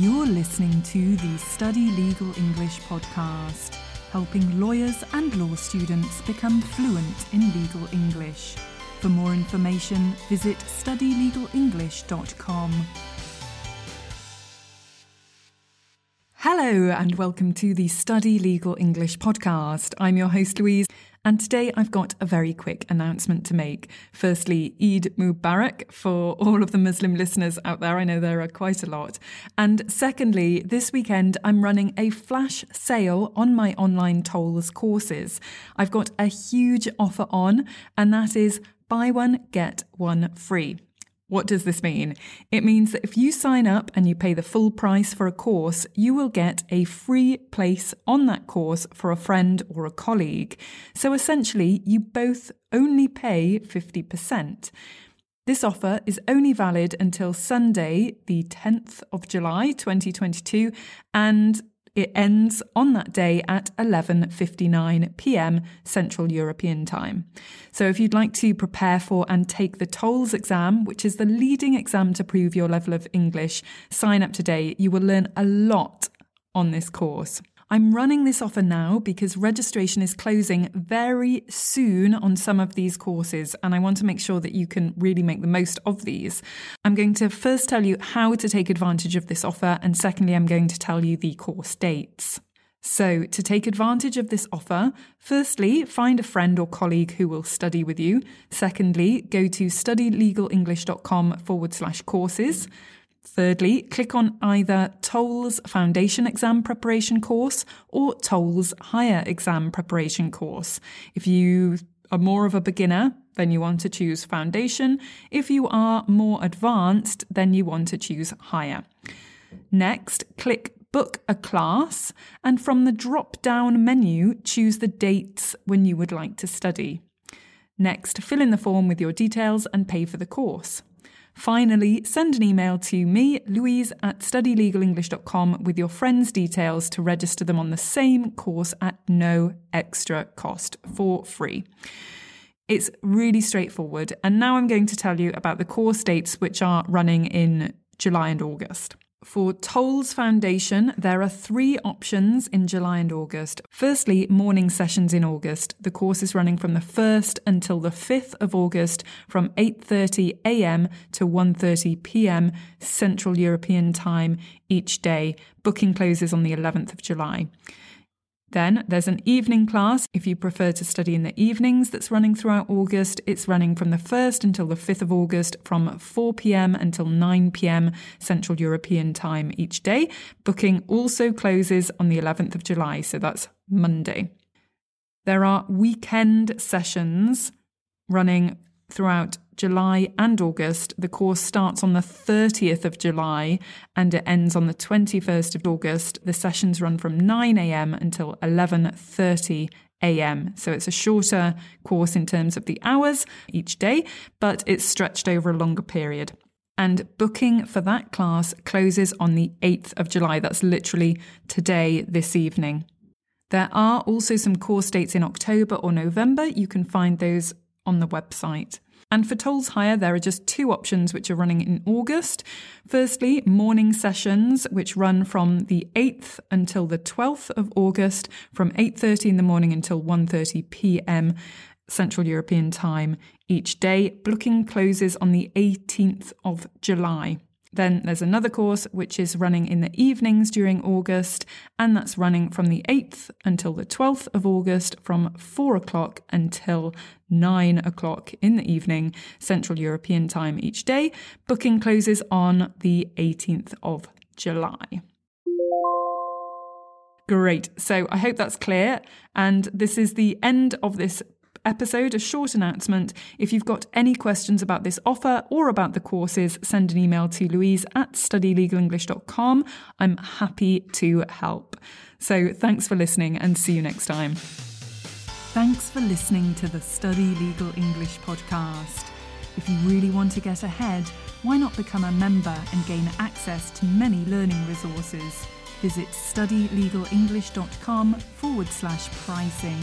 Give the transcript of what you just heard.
You're listening to the Study Legal English podcast, helping lawyers and law students become fluent in legal English. For more information, visit studylegalenglish.com. Hello, and welcome to the Study Legal English podcast. I'm your host, Louise, and today I've got a very quick announcement to make. Firstly, Eid Mubarak for all of the Muslim listeners out there. I know there are quite a lot. And secondly, this weekend I'm running a flash sale on my online TOLES courses. I've got a huge offer on, and that is buy one, get one free. What does this mean? It means that if you sign up and you pay the full price for a course, you will get a free place on that course for a friend or a colleague. So essentially, you both only pay 50%. This offer is only valid until Sunday, the 10th of July 2022, and it ends on that day at 11:59 p.m. Central European Time. So if you'd like to prepare for and take the TOLES exam, which is the leading exam to prove your level of English, sign up today. You will learn a lot on this course. I'm running this offer now because registration is closing very soon on some of these courses, and I want to make sure that you can really make the most of these. I'm going to first tell you how to take advantage of this offer, and secondly, I'm going to tell you the course dates. So, to take advantage of this offer, firstly, find a friend or colleague who will study with you. Secondly, go to studylegalenglish.com forward slash courses. Thirdly, click on either TOLES Foundation Exam Preparation course or TOLES Higher Exam Preparation course. If you are more of a beginner, then you want to choose Foundation. If you are more advanced, then you want to choose Higher. Next, click Book a class, and from the drop down menu, choose the dates when you would like to study. Next, fill in the form with your details and pay for the course. Finally, send an email to me, Louise at studylegalenglish.com with your friends' details to register them on the same course at no extra cost for free. It's really straightforward. And now I'm going to tell you about the course dates which are running in July and August. For TOLES Foundation, there are three options in July and August. Firstly, morning sessions in August. The course is running from the 1st until the 5th of August from 8:30 a.m. to 1:30 p.m. Central European Time each day. Booking closes on the 11th of July. Then there's an evening class if you prefer to study in the evenings that's running throughout August. It's running from the 1st until the 5th of August from 4 pm until 9 pm Central European time each day. Booking also closes on the 11th of July, so that's Monday. There are weekend sessions running throughout July and August. The course starts on the 30th of July and it ends on the 21st of August. The sessions run from 9 a.m. until 11:30 a.m. So it's a shorter course in terms of the hours each day, but it's stretched over a longer period. And booking for that class closes on the 8th of July. That's literally today, this evening. There are also some course dates in October or November. You can find those on the website. And for TOLES Higher, there are just two options which are running in August. Firstly, morning sessions, which run from the 8th until the 12th of August, from 8.30 in the morning until 1.30 p.m. Central European Time each day. Booking closes on the 18th of July. Then there's another course which is running in the evenings during August, and that's running from the 8th until the 12th of August from 4 o'clock until 9 o'clock in the evening, Central European time each day. Booking closes on the 18th of July. Great. So I hope that's clear. And this is the end of this episode, a short announcement. If you've got any questions about this offer or about the courses, send an email to louise at studylegalenglish.com. I'm happy to help. So thanks for listening and see you next time. Thanks for listening to the Study Legal English podcast. If you really want to get ahead, why not become a member and gain access to many learning resources? Visit studylegalenglish.com forward slash pricing.